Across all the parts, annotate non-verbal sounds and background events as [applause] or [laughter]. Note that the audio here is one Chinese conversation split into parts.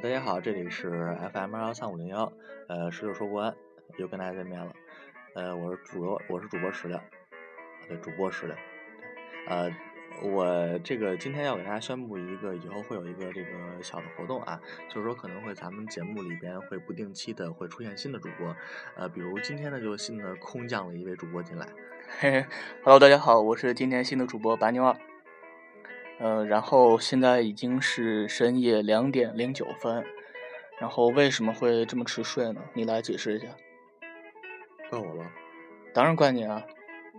大家好，这里是 FM 幺三五零幺，呃，石榴说国安又跟大家见面了，呃，我是主播，我是主播石榴，对，主播石榴，呃，我这个今天要给大家宣布一个，以后会有一个这个小的活动啊，就是说可能会咱们节目里边会不定期的会出现新的主播，呃，比如今天呢就新的空降了一位主播进来，嘿嘿，Hello，大家好，我是今天新的主播白牛二。呃，然后现在已经是深夜两点零九分，然后为什么会这么迟睡呢？你来解释一下。怪我了？当然怪你啊！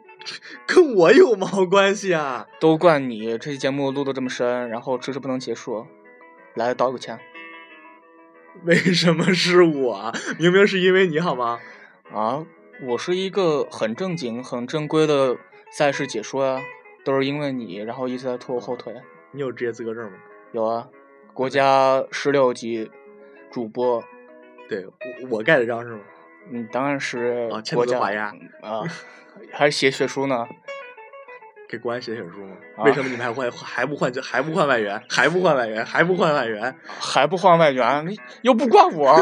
[laughs] 跟我有毛关系啊？都怪你！这期节目录的这么深，然后迟迟不能结束，来道个歉。[laughs] 为什么是我？明明是因为你好吗？啊，我是一个很正经、很正规的赛事解说啊。都是因为你，然后一直在拖我后腿。你有职业资格证吗？有啊，国家十六级主播。对，我我盖的章是吗？嗯，当然是。啊，签字画押啊，还是写血书呢？给国安写血书吗？为什么你们还换还不换还不换外援？还不换外援？还不换外援？还不换外援？[laughs] 又不怪我。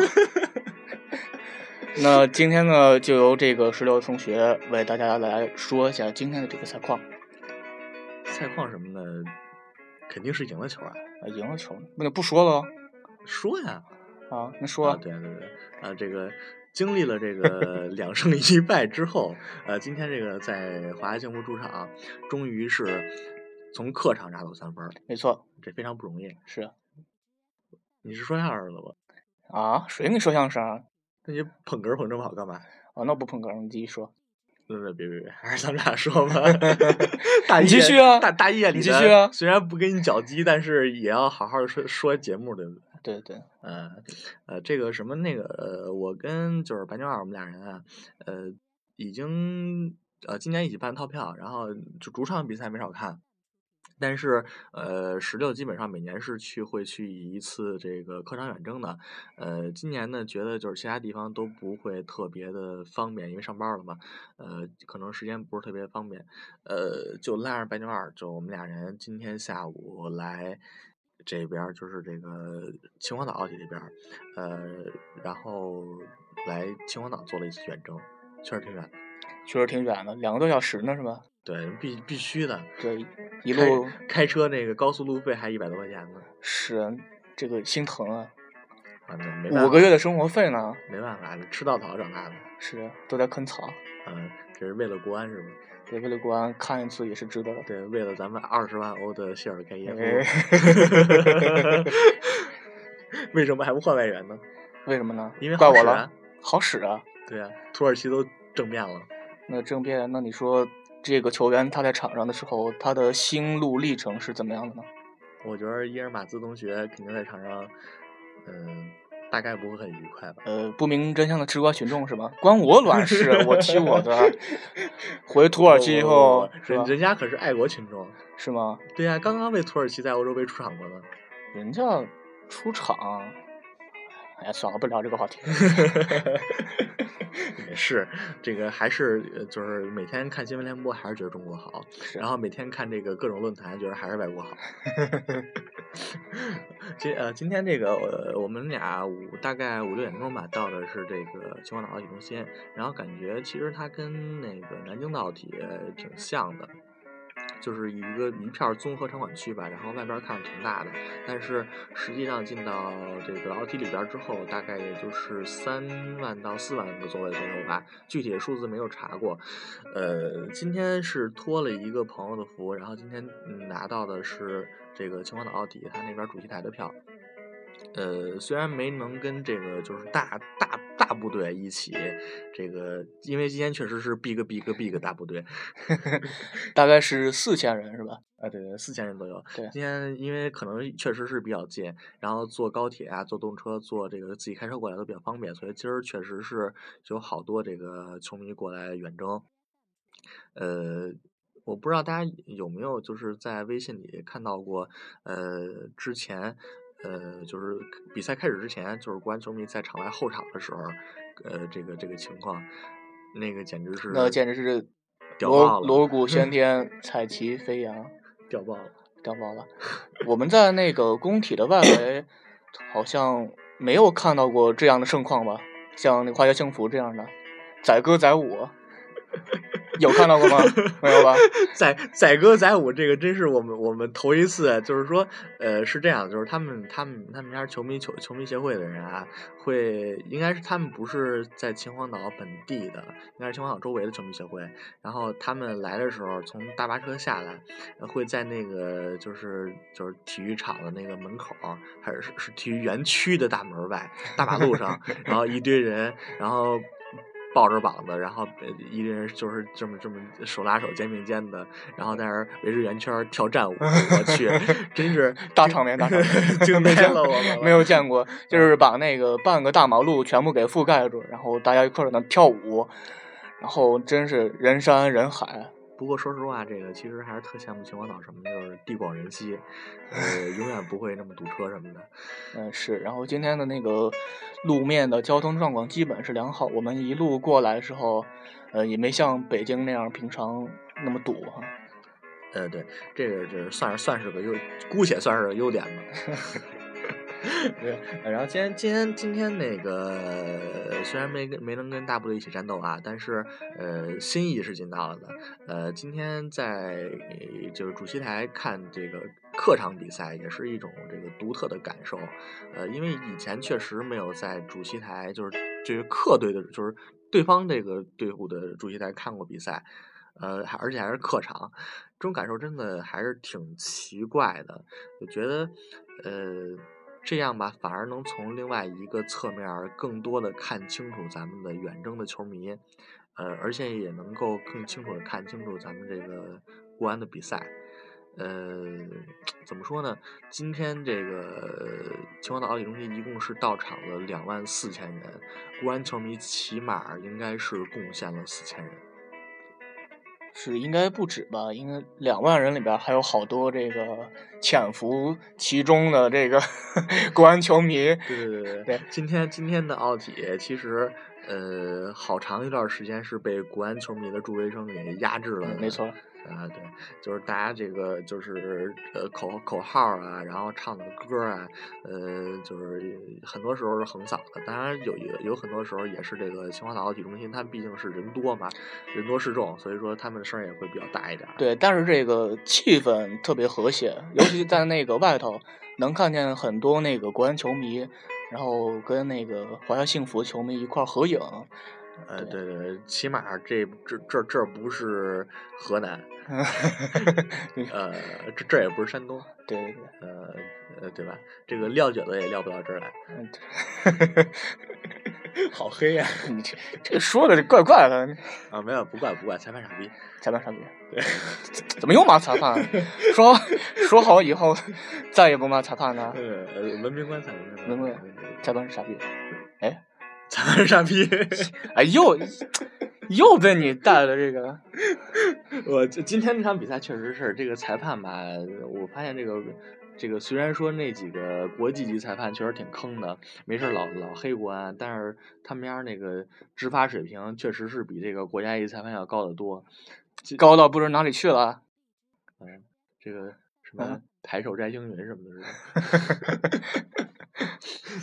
[laughs] 那今天呢，就由这个十六同学为大家来说一下今天的这个赛况。赛况什么的，肯定是赢了球啊！啊，赢了球，那就不说了。说呀！啊，那说。对对对，啊，这个经历了这个 [laughs] 两胜一败之后，呃，今天这个在华夏幸福主场，终于是从客场拿到三分。没错，这非常不容易。是。你是说相声的吧？啊？谁跟你说相声？那你捧哏捧这么好干嘛？啊，那不捧哏，你继续说。别别别别，还是咱们俩说吧。[laughs] 大继续啊，大大夜里继续啊。虽然不跟你搅基，但是也要好好说说节目，对不对？对对。呃呃，这个什么那个呃，我跟就是白牛二，我们俩人啊，呃，已经呃今年一起办套票，然后就主场比赛没少看。但是，呃，十六基本上每年是去会去一次这个客场远征的，呃，今年呢觉得就是其他地方都不会特别的方便，因为上班了嘛，呃，可能时间不是特别方便，呃，就拉着白牛二，就我们俩人今天下午来这边，就是这个秦皇岛这边，呃，然后来秦皇岛做了一次远征，确实挺远，确实挺远的，两个多小时呢，是吧？对，必必须的。对，一路开车那个高速路费还一百多块钱呢。是，这个心疼啊！啊，五个月的生活费呢？没办法，吃稻草长大的。是，都在啃草。嗯，这是为了国安是吗？对，为了国安看一次也是值得的。对，为了咱们二十万欧的谢尔盖耶夫。[laughs] [laughs] 为什么还不换外援呢？为什么呢？因为怪我了。好使啊！对啊，土耳其都政变了。那政变，那你说？这个球员他在场上的时候，他的心路历程是怎么样的呢？我觉得伊尔马兹同学肯定在场上，嗯，大概不会很愉快吧。呃，不明真相的吃瓜群众是吧？关我卵事！我踢我的。[laughs] 回土耳其以后，人人家可是爱国群众，是吗？对呀，刚刚为土耳其在欧洲杯出场过呢。人家出场，哎呀，算了，不聊这个话题。[laughs] 也 [laughs] 是，这个还是就是每天看新闻联播，还是觉得中国好；然后每天看这个各种论坛，觉得还是外国好。[laughs] 今呃，今天这个我们俩五大概五六点钟吧，到的是这个秦皇岛奥体中心，然后感觉其实它跟那个南京的奥体挺像的。就是一个一片综合场馆区吧，然后外边看着挺大的，但是实际上进到这个奥体里边之后，大概也就是三万到四万个座位左右吧，具体的数字没有查过。呃，今天是托了一个朋友的福，然后今天拿到的是这个秦皇岛奥体他那边主席台的票。呃，虽然没能跟这个就是大大大部队一起，这个因为今天确实是 big big big 大部队，[laughs] 大概是四千人是吧？啊，对对，四千人左右。对，今天因为可能确实是比较近，然后坐高铁啊，坐动车，坐这个自己开车过来都比较方便，所以今儿确实是有好多这个球迷过来远征。呃，我不知道大家有没有就是在微信里看到过，呃，之前。呃，就是比赛开始之前，就是国安球迷在场外候场的时候，呃，这个这个情况，那个简直是那简直是锣锣鼓 [laughs] 喧天，彩旗飞扬，屌爆了，屌爆了！我们在那个工体的外围好像没有看到过这样的盛况吧？像那《花街幸福》这样的，载歌载舞。[laughs] 有看到过吗？[laughs] 没有吧？载载歌载舞，这个真是我们我们头一次，就是说，呃，是这样，就是他们他们他们家球迷球球迷协会的人啊，会应该是他们不是在秦皇岛本地的，应该是秦皇岛周围的球迷协会。然后他们来的时候从大巴车下来，会在那个就是就是体育场的那个门口，还是是体育园区的大门外大马路上，[laughs] 然后一堆人，然后。抱着膀子，然后一个人就是这么这么手拉手、肩并肩的，然后在那儿围着圆圈跳战舞。[laughs] 我去，真是 [laughs] 大场面，大场面，惊呆了我。没有见过，就是把那个半个大马路全部给覆盖住，然后大家一块儿在那跳舞，然后真是人山人海。不过说实话，这个其实还是特羡慕秦皇岛什么的，就是地广人稀，呃，永远不会那么堵车什么的。[laughs] 嗯，是。然后今天的那个路面的交通状况基本是良好，我们一路过来的时候，呃，也没像北京那样平常那么堵哈。呃，对，这个这算是算是个优，姑且算是个优点吧。[laughs] [laughs] 对，然后今天今天今天那个虽然没跟没能跟大部队一起战斗啊，但是呃心意是尽到了的。呃，今天在就是主席台看这个客场比赛，也是一种这个独特的感受。呃，因为以前确实没有在主席台，就是这个客队的，就是对方这个队伍的主席台看过比赛。呃，还而且还是客场，这种感受真的还是挺奇怪的。我觉得，呃。这样吧，反而能从另外一个侧面更多的看清楚咱们的远征的球迷，呃，而且也能够更清楚的看清楚咱们这个国安的比赛。呃，怎么说呢？今天这个秦皇岛奥体中心一共是到场了两万四千人，国安球迷起码应该是贡献了四千人。是应该不止吧？应该两万人里边还有好多这个潜伏其中的这个 [laughs] 国安球迷。对对对对，今天今天的奥体其实呃好长一段时间是被国安球迷的助威声给压制了。没错。啊，对，就是大家这个就是呃口口号啊，然后唱的歌啊，呃，就是很多时候是横扫的。当然有有有很多时候也是这个秦皇岛奥体中心，它毕竟是人多嘛，人多势众，所以说他们的声也会比较大一点。对，但是这个气氛特别和谐，尤其在那个外头能看见很多那个国安球迷，然后跟那个华夏幸福球迷一块合影。呃，对对，起码这这这这不是河南，[laughs] 呃，这这也不是山东，对对对，呃呃，对吧？这个撂蹶子也撂不到这儿来，[laughs] 好黑呀！[laughs] 你这这说的怪怪的啊，没有，不怪不怪，裁判傻逼，裁判傻逼，对，怎么又骂裁判？说说好以后再也不骂裁判了。呃，文明观裁判，文明裁判是傻逼，哎。裁判傻逼！[laughs] 哎，又又被你带了这个。[laughs] 我今天这场比赛确实是这个裁判吧，我发现这个这个虽然说那几个国际级裁判确实挺坑的，没事老老黑国安，但是他们家那个执法水平确实是比这个国家级裁判要高得多，高到不知哪里去了。嗯，这个什么抬手摘星云什么的？[laughs]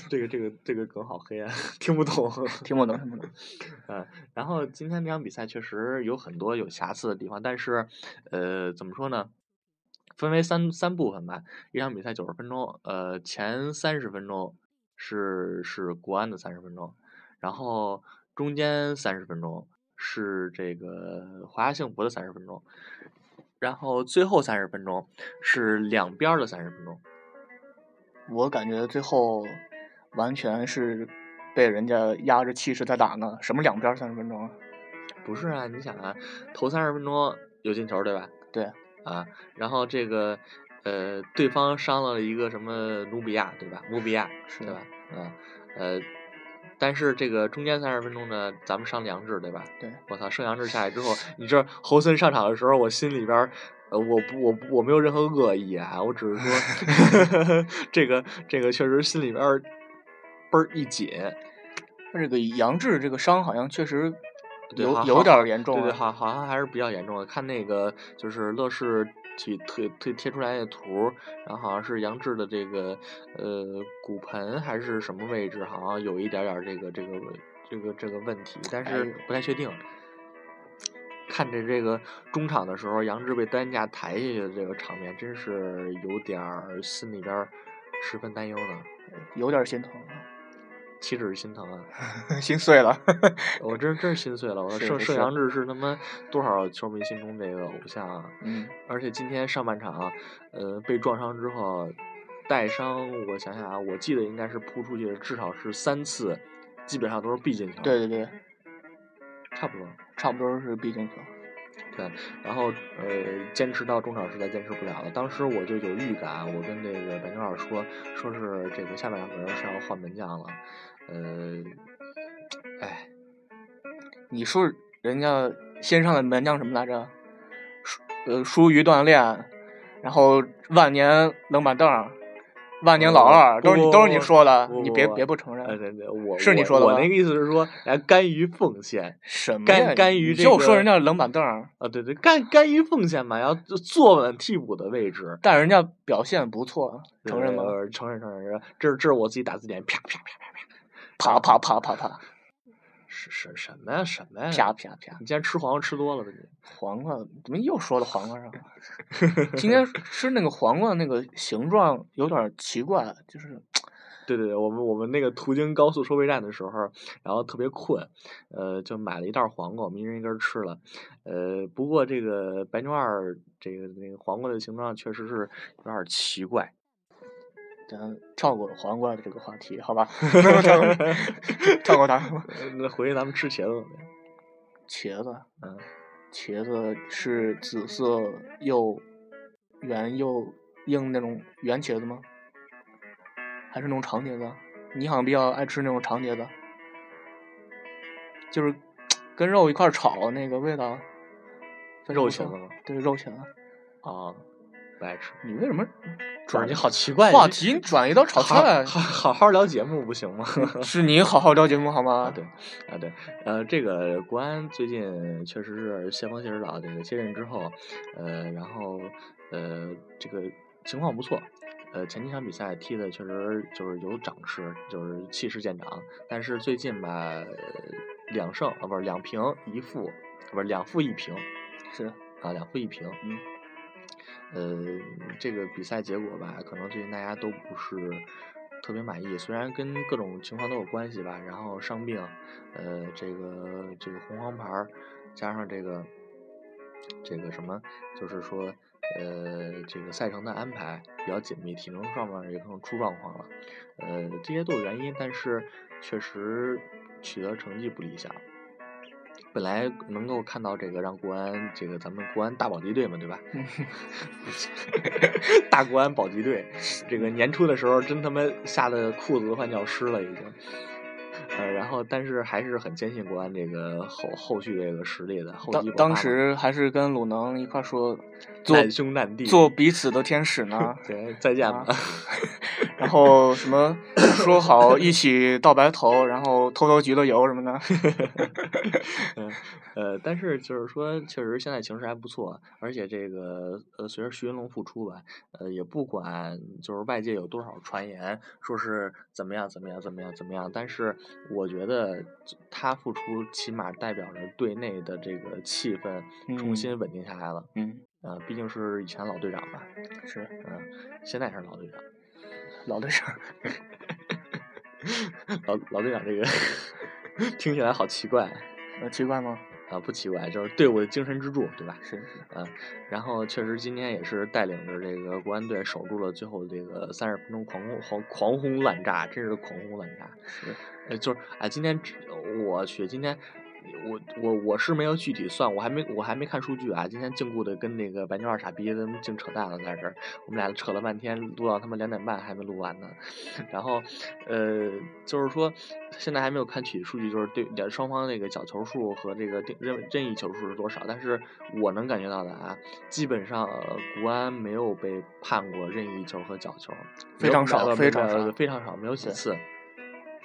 这个这个这个梗好黑啊，听不懂，听不懂，听不懂。[laughs] 嗯，然后今天这场比赛确实有很多有瑕疵的地方，但是，呃，怎么说呢？分为三三部分吧。一场比赛九十分钟，呃，前三十分钟是是国安的三十分钟，然后中间三十分钟是这个华夏幸福的三十分钟，然后最后三十分钟是两边的三十分钟。我感觉最后完全是被人家压着气势在打呢。什么两边三十分钟啊？不是啊，你想啊，头三十分钟有进球对吧？对。啊，然后这个呃，对方伤了一个什么努比亚对吧？努比亚是吧？啊呃，但是这个中间三十分钟呢，咱们伤杨志对吧？对。我操，剩杨志下来之后，你知道侯森上场的时候，我心里边。呃，我不，我我没有任何恶意啊，我只是说，[laughs] 这个这个确实心里边儿一紧。他这个杨志这个伤好像确实有有点严重，对对，好好像还是比较严重的。看那个就是乐视体贴贴贴出来的图，然后好像是杨志的这个呃骨盆还是什么位置，好像有一点点这个这个这个这个问题，但是不太确定。看着这个中场的时候，杨志被担架抬下去的这个场面，真是有点儿心里边十分担忧呢，有点心疼。岂止是心疼啊，[laughs] 心碎了。我真真是心碎了。我说盛阳志是他妈多少球迷心中这个偶像啊！嗯。而且今天上半场，呃，被撞伤之后带伤，我想想啊，我记得应该是扑出去至少是三次，基本上都是必进球。对对对，差不多，差不多是必进球。对，然后呃，坚持到中场实在坚持不了了。当时我就有预感，我跟这个白牛二说，说是这个下半场可能是要换门将了。呃，哎，你说人家先上的门将什么来着？疏呃疏于锻炼，然后万年冷板凳。万年老二都是你都是你说的，你别别不承认。对对，我是你说的我那个意思是说，哎，甘于奉献，什么甘甘于就说人家冷板凳啊，对对，甘甘于奉献嘛，要坐稳替补的位置。但人家表现不错，承认吗？承认承认，这是这是我自己打字典，啪啪啪啪啪啪啪啪啪啪。是是什么呀？什么呀？啪啪啪！你今天吃黄瓜吃多了吧？你黄瓜怎么又说到黄瓜上了？[laughs] 今天吃那个黄瓜，那个形状有点奇怪，就是。对对对，我们我们那个途经高速收费站的时候，然后特别困，呃，就买了一袋黄瓜，我们一人一根吃了。呃，不过这个白牛二这个那个黄瓜的形状确实是有点奇怪。咱跳过黄瓜的这个话题，好吧？[laughs] 跳过它。[laughs] 那回去咱们吃茄子。茄子，嗯，茄子是紫色又圆又硬那种圆茄子吗？还是那种长茄子？你好像比较爱吃那种长茄子，就是跟肉一块炒那个味道。肉茄子吗？对，肉茄子。啊。不爱吃，你为什么转你好奇怪？话题你转移到炒菜，好好好聊节目不行吗？[laughs] [laughs] 是你好好聊节目好吗？对，啊对，呃，这个国安最近确实是谢峰谢指导这个接任之后，呃，然后呃，这个情况不错，呃，前几场比赛踢的确实就是有涨势，就是气势见长，但是最近吧，两胜啊不是两平一负，不是两负一平，是啊两负一平，嗯。呃，这个比赛结果吧，可能最近大家都不是特别满意。虽然跟各种情况都有关系吧，然后伤病，呃，这个这个红黄牌，加上这个这个什么，就是说，呃，这个赛程的安排比较紧密，体能上面也可能出状况了。呃，这些都有原因，但是确实取得成绩不理想。本来能够看到这个让国安这个咱们国安大保级队嘛，对吧？[laughs] 大国安保级队，这个年初的时候真他妈吓得裤子都快尿湿了已经。呃，然后但是还是很坚信国安这个后后续这个实力的。当当时还是跟鲁能一块说，难兄难弟，做彼此的天使呢。[laughs] 对，再见吧。然后什么说好一起到白头，然后偷偷集了油什么的。[laughs] 嗯，呃，但是就是说，确实现在形势还不错，而且这个呃，随着徐云龙复出吧，呃，也不管就是外界有多少传言说是怎么样怎么样怎么样怎么样，但是我觉得他复出起码代表着队内的这个气氛重新稳定下来了。嗯，呃，毕竟是以前老队长吧。是，嗯，现在是老队长。老队长，老 [laughs] 老队长这个 [laughs] 听起来好奇怪，呃，奇怪吗？啊，不奇怪，就是队伍的精神支柱，对吧？是，嗯，然后确实今天也是带领着这个国安队守住了最后这个三十分钟狂轰狂狂轰滥炸，真是狂轰滥炸。是，呃，就是哎，今天我去，今天。我我我是没有具体算，我还没我还没看数据啊。今天禁锢的跟那个白牛二傻逼他们净扯淡了，在这儿，我们俩扯了半天，录到他们两点半还没录完呢。[laughs] 然后，呃，就是说现在还没有看具体数据，就是对两双方那个角球数和这个定任任意球数是多少。但是我能感觉到的啊，基本上国安没有被判过任意球和角球，非常少，非常少，非常少，没有几次。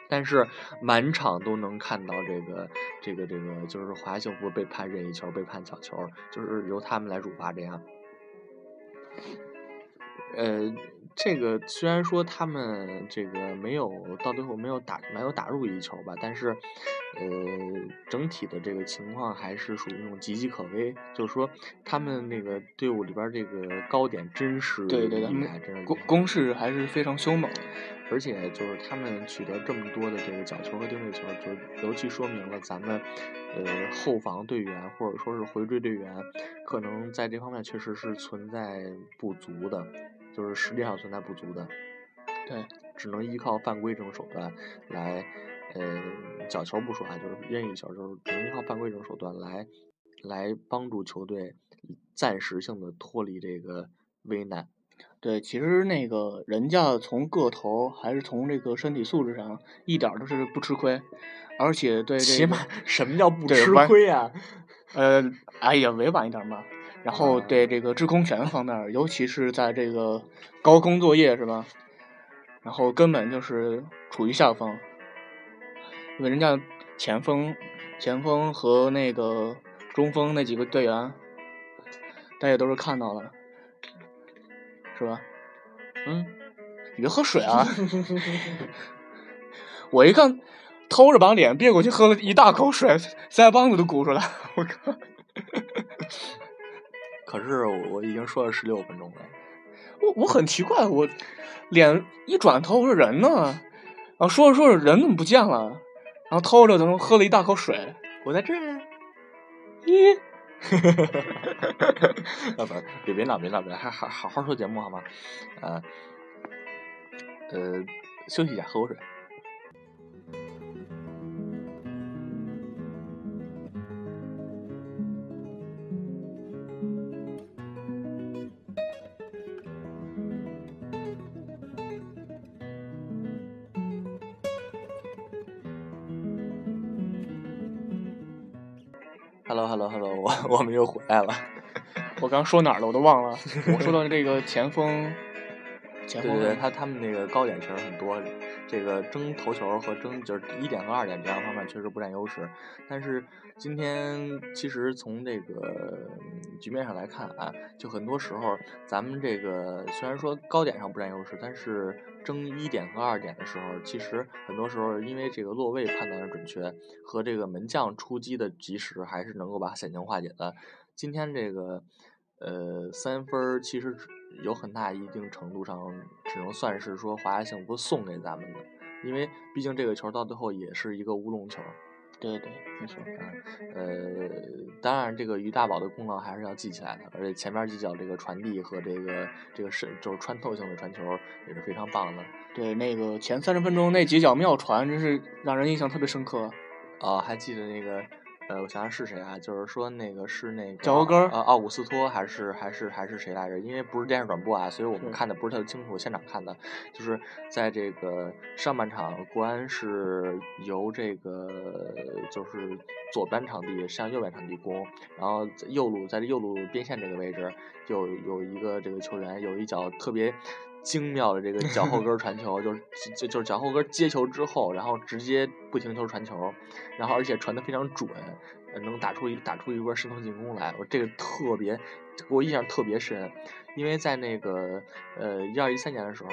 但是满场都能看到这个这个这个，就是华夏幸福被判任意球，被判角球，就是由他们来主罚这样。呃，这个虽然说他们这个没有到最后没有打没有打入一球吧，但是，呃，整体的这个情况还是属于那种岌岌可危。就是说，他们那个队伍里边这个高点真是对对对，攻攻势还是非常凶猛。而且就是他们取得这么多的这个角球和定位球，就尤其说明了咱们，呃，后防队员或者说是回追队员，可能在这方面确实是存在不足的。就是实力上存在不足的，对，只能依靠犯规这种手段来，呃，角球不说啊，就是任意球，就是只能依靠犯规这种手段来，来帮助球队暂时性的脱离这个危难。对，其实那个人家从个头还是从这个身体素质上一点都是不吃亏，而且对这起码什么叫不吃亏啊？呃，哎呀，委婉一点嘛。然后对这个制空权方面，尤其是在这个高空作业是吧？然后根本就是处于下风，因为人家前锋、前锋和那个中锋那几个队员，大家都是看到了，是吧？嗯，你别喝水啊！[laughs] 我一看，偷着把脸别过去喝了一大口水，腮帮子都鼓出来，我靠！[laughs] 可是我已经说了十六分钟了，我我很奇怪，我脸一转头，我说人呢？然后说着说着人怎么不见了？然后偷着怎么喝了一大口水？我在这儿。咦？[laughs] 啊不，别别闹别闹别，还还好好说节目好吗？呃呃，休息一下，喝口水。我我们又回来了。我刚说哪儿了？我都忘了。我说到这个前锋，[laughs] 前锋，对对对，他他们那个高点确实很多。这个争头球和争就是一点和二点这样方面确实不占优势。但是今天其实从这个局面上来看啊，就很多时候咱们这个虽然说高点上不占优势，但是。争一点和二点的时候，其实很多时候因为这个落位判断的准确和这个门将出击的及时，还是能够把险情化解的。今天这个呃三分其实有很大一定程度上只能算是说华夏幸福送给咱们的，因为毕竟这个球到最后也是一个乌龙球。对对，没错。呃，当然，这个于大宝的功劳还是要记起来的，而且前面几脚这个传递和这个这个是就是穿透性的传球也是非常棒的。对，那个前三十分钟那几脚妙传，真是让人印象特别深刻。啊，还记得那个。呃，我想想是谁啊？就是说那个是那个脚后跟儿，呃，奥古斯托还是还是还是谁来着？因为不是电视转播啊，所以我们看的不是特别清楚。现场看的，就是在这个上半场，国安是由这个就是左边场地向右边场地攻，然后右路在这右路边线这个位置，有有一个这个球员有一脚特别。精妙的这个脚后跟传球，[laughs] 就是就就是脚后跟接球之后，然后直接不停球传球，然后而且传的非常准，能打出一打出一波渗透进攻来。我这个特别，给我印象特别深，因为在那个呃一二一三年的时候。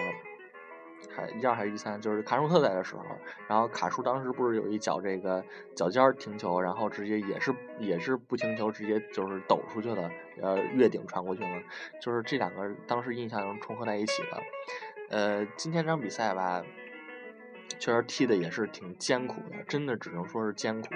还一二还是一三，就是卡舒特在的时候，然后卡舒当时不是有一脚这个脚尖停球，然后直接也是也是不停球，直接就是抖出去了，呃，越顶传过去了，就是这两个当时印象中重合在一起了。呃，今天这场比赛吧，确实踢的也是挺艰苦的，真的只能说是艰苦。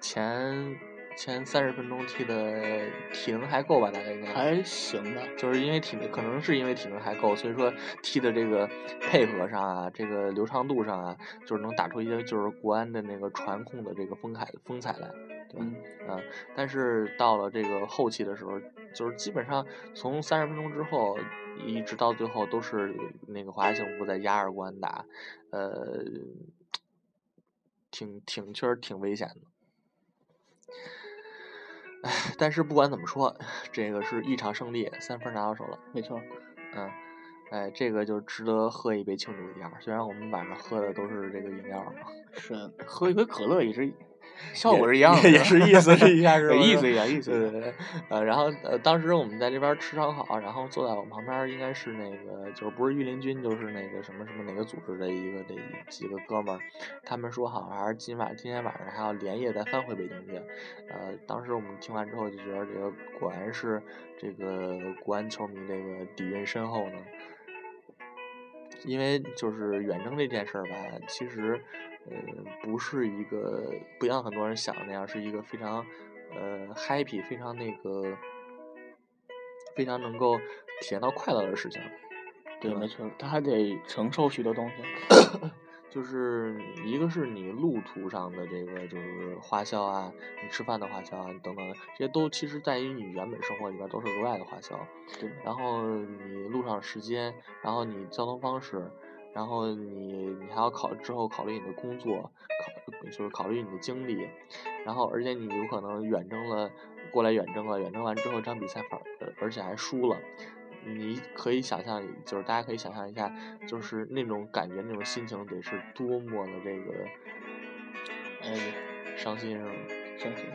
前。前三十分钟踢的体能还够吧？大概应该还行吧。就是因为体能，可能是因为体能还够，所以说踢的这个配合上啊，这个流畅度上啊，就是能打出一些就是国安的那个传控的这个风采风采来，对吧？嗯。但是到了这个后期的时候，就是基本上从三十分钟之后一直到最后都是那个华夏幸福在压着国安打，呃，挺挺确实挺危险的。唉，但是不管怎么说，这个是一场胜利，三分拿到手了，没错。嗯，哎，这个就值得喝一杯庆祝一下。虽然我们晚上喝的都是这个饮料嘛，是 [laughs] 喝一杯可乐也是效果是一样的，也也是意思是一下是吧？[laughs] 意思一下，意思对对对，呃，然后呃，当时我们在这边吃烧烤，然后坐在我旁边应该是那个，就是不是御林军，就是那个什么什么哪个组织的一个这几个哥们儿，他们说好像还是今晚今天晚上还要连夜再翻回北京去，呃，当时我们听完之后就觉得这个果然是这个国安球迷这个底蕴深厚呢。因为就是远征这件事儿吧，其实，呃，不是一个不像很多人想的那样，是一个非常，呃，happy，非常那个，非常能够体验到快乐的事情。对，没错，他还得承受许多东西。[coughs] 就是一个是你路途上的这个就是花销啊，你吃饭的花销啊等等，这些都其实在于你原本生活里边都是额外的花销。对。然后你路上时间，然后你交通方式，然后你你还要考之后考虑你的工作，考就是考虑你的经历，然后而且你有可能远征了过来远征了，远征完之后这场比赛反而而且还输了。你可以想象，就是大家可以想象一下，就是那种感觉，那种心情得是多么的这个，哎，伤心是吗？伤心。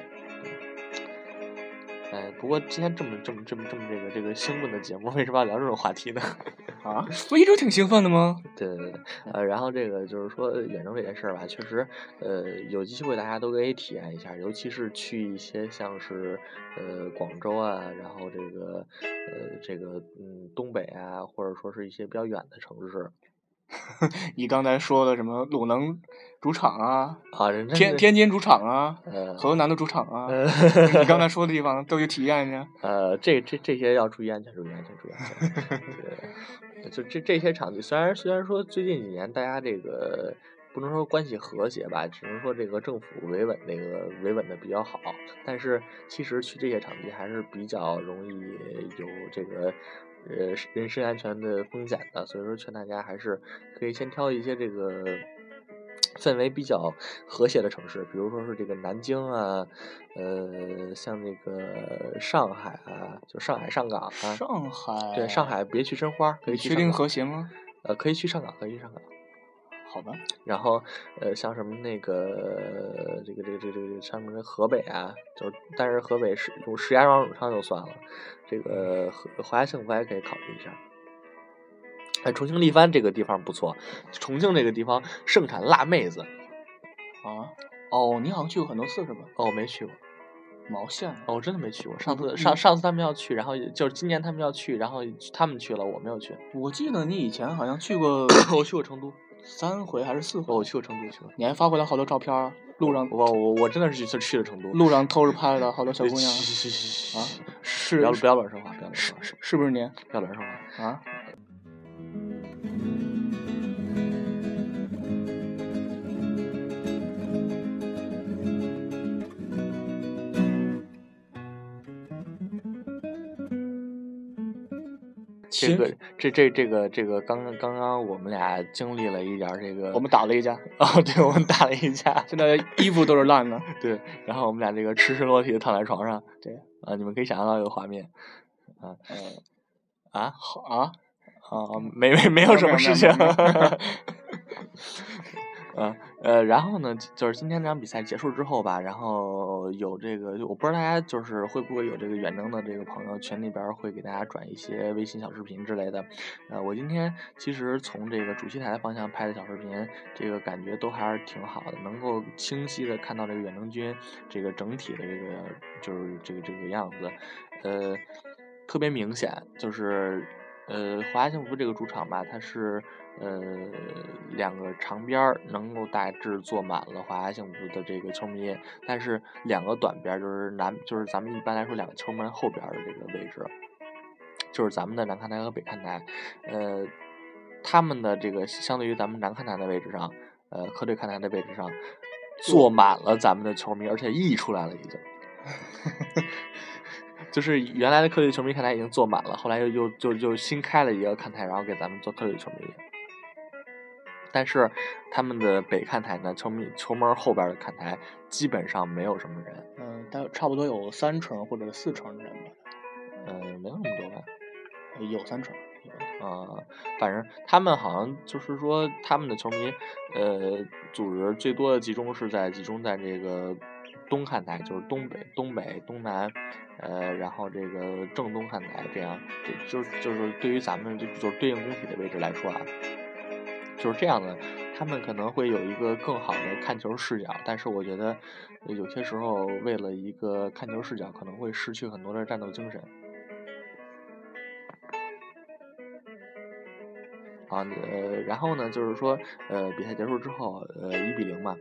哎，不过今天这么这么这么这么这个这个兴奋的节目，为什么要聊这种话题呢？[laughs] 啊，[laughs] 不一直挺兴奋的吗？对对对，呃，然后这个就是说远征这件事儿吧，确实，呃，有机会大家都可以体验一下，尤其是去一些像是呃广州啊，然后这个呃这个嗯东北啊，或者说是一些比较远的城市。[laughs] 你刚才说的什么鲁能主场啊？啊，天天津主场啊？河南的主场啊？你刚才说的地方都去体验去？呃，这这这些要注意安全，注意安全，注意安全。就这 [laughs] 这些场地，虽然虽然说最近几年大家这个不能说关系和谐吧，只能说这个政府维稳那个维稳的比较好，但是其实去这些场地还是比较容易有这个。呃，人身安全的风险的，所以说劝大家还是可以先挑一些这个氛围比较和谐的城市，比如说是这个南京啊，呃，像那个上海啊，就上海上港啊。上海。对，上海别去申花，可以去。确定和谐吗？呃，可以去上港，可以去上港。好吧，然后，呃，像什么那个，这个这个这个这个像什么河北啊，就但是河北石用石家庄永昌就算了，这个华夏幸福还可以考虑一下。哎，重庆力帆这个地方不错，重庆这个地方盛产辣妹子。啊？哦，你好像去过很多次是吧？哦，没去过。毛线？哦，我真的没去过。上次上上次他们要去，然后就是今年他们要去，然后他们去了，我没有去。我记得你以前好像去过，[coughs] 我去过成都。三回还是四回？我去过成都，去了。你还发回来好多照片，路上我我我真的是去去了成都，路上偷着拍的好多小姑娘。啊，是不要不要乱说话，不要乱说话，是是不是你？不要乱说话啊。这个这这这个这个刚刚刚刚我们俩经历了一点这个，我们打了一架。哦，对，我们打了一架，现在衣服都是烂的，对，然后我们俩这个赤身裸体的躺在床上，对，啊，你们可以想象到这个画面，啊，啊，好啊，啊，没没没有什么事情。嗯 [laughs] [laughs] 呃，然后呢，就是今天这场比赛结束之后吧，然后有这个，我不知道大家就是会不会有这个远征的这个朋友群里边会给大家转一些微信小视频之类的。呃，我今天其实从这个主席台的方向拍的小视频，这个感觉都还是挺好的，能够清晰的看到这个远征军这个整体的这个就是这个这个样子，呃，特别明显，就是呃华夏幸福这个主场吧，它是。呃，两个长边儿能够大致坐满了华夏幸福的这个球迷，但是两个短边儿就是南，就是咱们一般来说两个球门后边的这个位置，就是咱们的南看台和北看台，呃，他们的这个相对于咱们南看台的位置上，呃，客队看台的位置上，坐满了咱们的球迷，而且溢出来了已经，[laughs] 就是原来的客队球迷看台已经坐满了，后来又又就就新开了一个看台，然后给咱们做客队球迷。但是他们的北看台呢，球迷球门后边的看台基本上没有什么人。嗯，大差不多有三成或者四成人吧。嗯，没有那么多吧？有三成。啊，反正他们好像就是说，他们的球迷，呃，组织最多的集中是在集中在这个东看台，就是东北、东北、东南，呃，然后这个正东看台，这样，就就就是对于咱们就就是对应工体的位置来说啊，就是这样的，他们可能会有一个更好的看球视角，但是我觉得有些时候为了一个看球视角，可能会失去很多的战斗精神。啊，呃，然后呢，就是说，呃，比赛结束之后，呃，一比零嘛，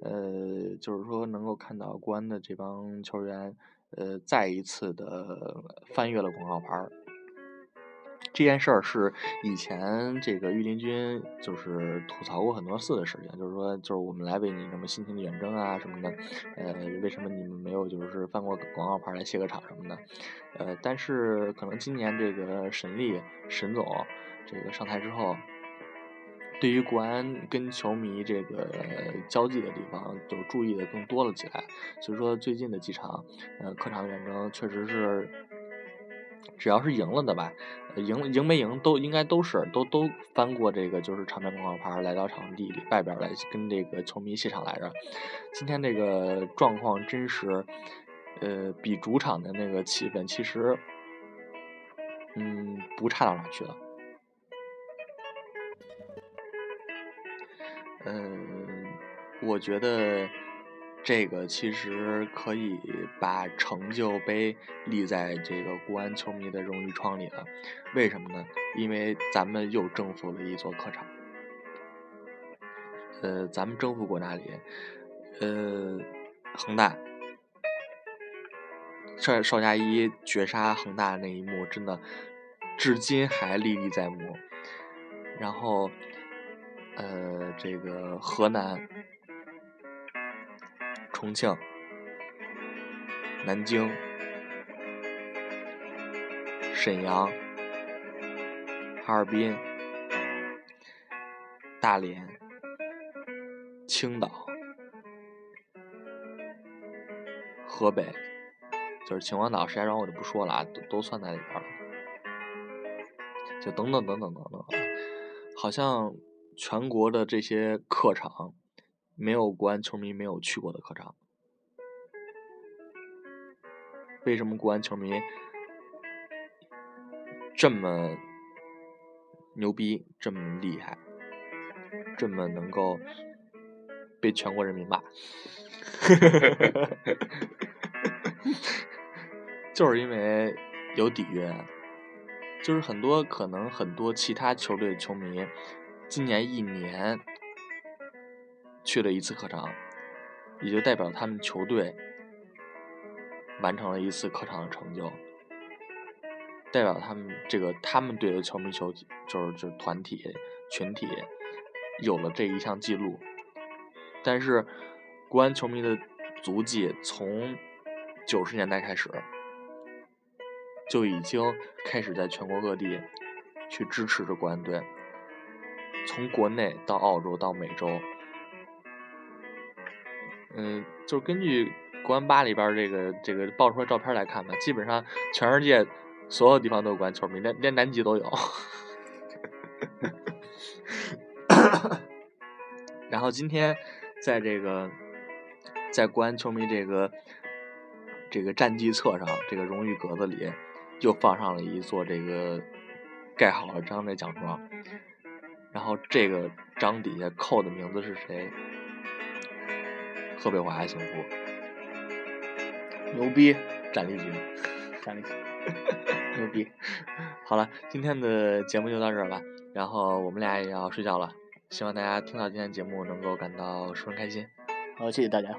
呃，就是说能够看到国安的这帮球员，呃，再一次的翻越了广告牌儿。这件事儿是以前这个御林军就是吐槽过很多次的事情，就是说，就是我们来为你什么辛勤的远征啊什么的，呃，为什么你们没有就是翻过广告牌来歇个场什么的，呃，但是可能今年这个沈力沈总。这个上台之后，对于国安跟球迷这个交际的地方，就注意的更多了起来。所以说，最近的几场，呃，客场远征确实是，只要是赢了的吧，赢赢没赢都应该都是都都翻过这个就是场面广告牌，来到场地里外边来跟这个球迷谢场来着。今天这个状况真实，呃，比主场的那个气氛其实，嗯，不差到哪去了。嗯，我觉得这个其实可以把成就碑立在这个国安球迷的荣誉窗里了。为什么呢？因为咱们又征服了一座客场。呃，咱们征服过哪里？呃，恒大，少邵佳一绝杀恒大那一幕，真的至今还历历在目。然后。呃，这个河南、重庆、南京、沈阳、哈尔滨、大连、青岛、河北，就是秦皇岛、石家庄，我就不说了啊，都都算在里边了。就等等等等等等，好像。全国的这些客场，没有国安球迷没有去过的客场。为什么国安球迷这么牛逼、这么厉害、这么能够被全国人民骂？[laughs] 就是因为有底蕴，就是很多可能很多其他球队的球迷。今年一年去了一次客场，也就代表他们球队完成了一次客场的成就，代表他们这个他们队的球迷球就是就是团体群体有了这一项记录。但是国安球迷的足迹从九十年代开始就已经开始在全国各地去支持着国安队。从国内到澳洲到美洲，嗯，就是根据国安吧里边这个这个爆出来照片来看吧，基本上全世界所有地方都有国安球迷，连连南极都有。[coughs] 然后今天在这个在国安球迷这个这个战绩册上，这个荣誉格子里又放上了一座这个盖好了章的奖状。然后这个章底下扣的名字是谁？河北华夏幸福，牛逼，战力军，战力，牛逼。好了，今天的节目就到这儿吧。然后我们俩也要睡觉了，希望大家听到今天节目能够感到十分开心。好，谢谢大家。